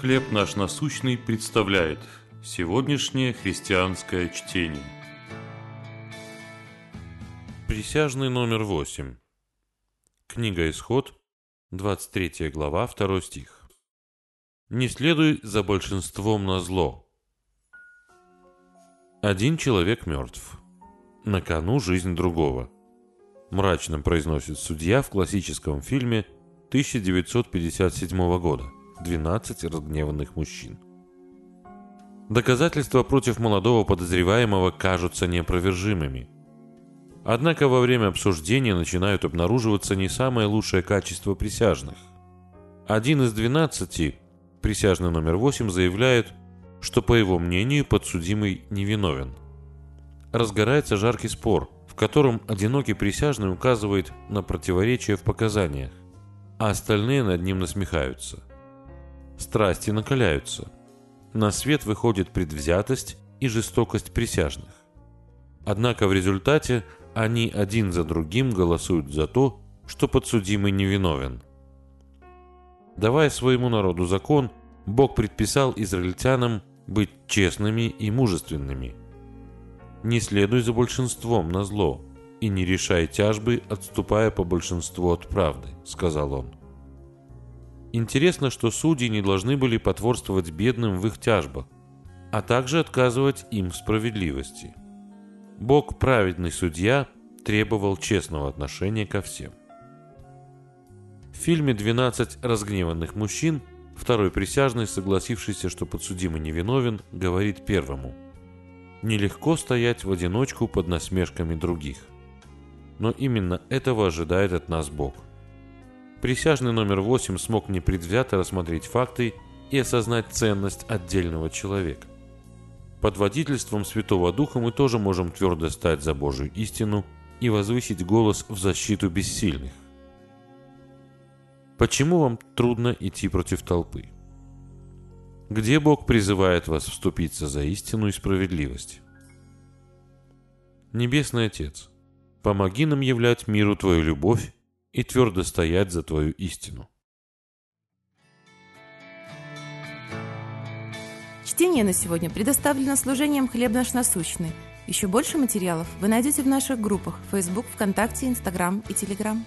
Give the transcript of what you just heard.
«Хлеб наш насущный» представляет сегодняшнее христианское чтение. Присяжный номер 8. Книга Исход, 23 глава, 2 стих. «Не следуй за большинством на зло». Один человек мертв. На кону жизнь другого. Мрачно произносит судья в классическом фильме 1957 года – 12 разгневанных мужчин. Доказательства против молодого подозреваемого кажутся неопровержимыми. Однако во время обсуждения начинают обнаруживаться не самое лучшее качество присяжных. Один из 12, присяжный номер 8, заявляет, что, по его мнению, подсудимый невиновен. Разгорается жаркий спор, в котором одинокий присяжный указывает на противоречия в показаниях, а остальные над ним насмехаются – страсти накаляются. На свет выходит предвзятость и жестокость присяжных. Однако в результате они один за другим голосуют за то, что подсудимый невиновен. Давая своему народу закон, Бог предписал израильтянам быть честными и мужественными. Не следуй за большинством на зло и не решай тяжбы, отступая по большинству от правды, сказал он. Интересно, что судьи не должны были потворствовать бедным в их тяжбах, а также отказывать им в справедливости. Бог, праведный судья, требовал честного отношения ко всем. В фильме «12 разгневанных мужчин» второй присяжный, согласившийся, что подсудимый невиновен, говорит первому «Нелегко стоять в одиночку под насмешками других. Но именно этого ожидает от нас Бог – Присяжный номер 8 смог непредвзято рассмотреть факты и осознать ценность отдельного человека. Под водительством Святого Духа мы тоже можем твердо стать за Божию истину и возвысить голос в защиту бессильных. Почему вам трудно идти против толпы? Где Бог призывает вас вступиться за истину и справедливость? Небесный Отец, помоги нам являть миру Твою любовь и твердо стоять за твою истину. Чтение на сегодня предоставлено служением «Хлеб наш насущный». Еще больше материалов вы найдете в наших группах Facebook, ВКонтакте, Инстаграм и Телеграм.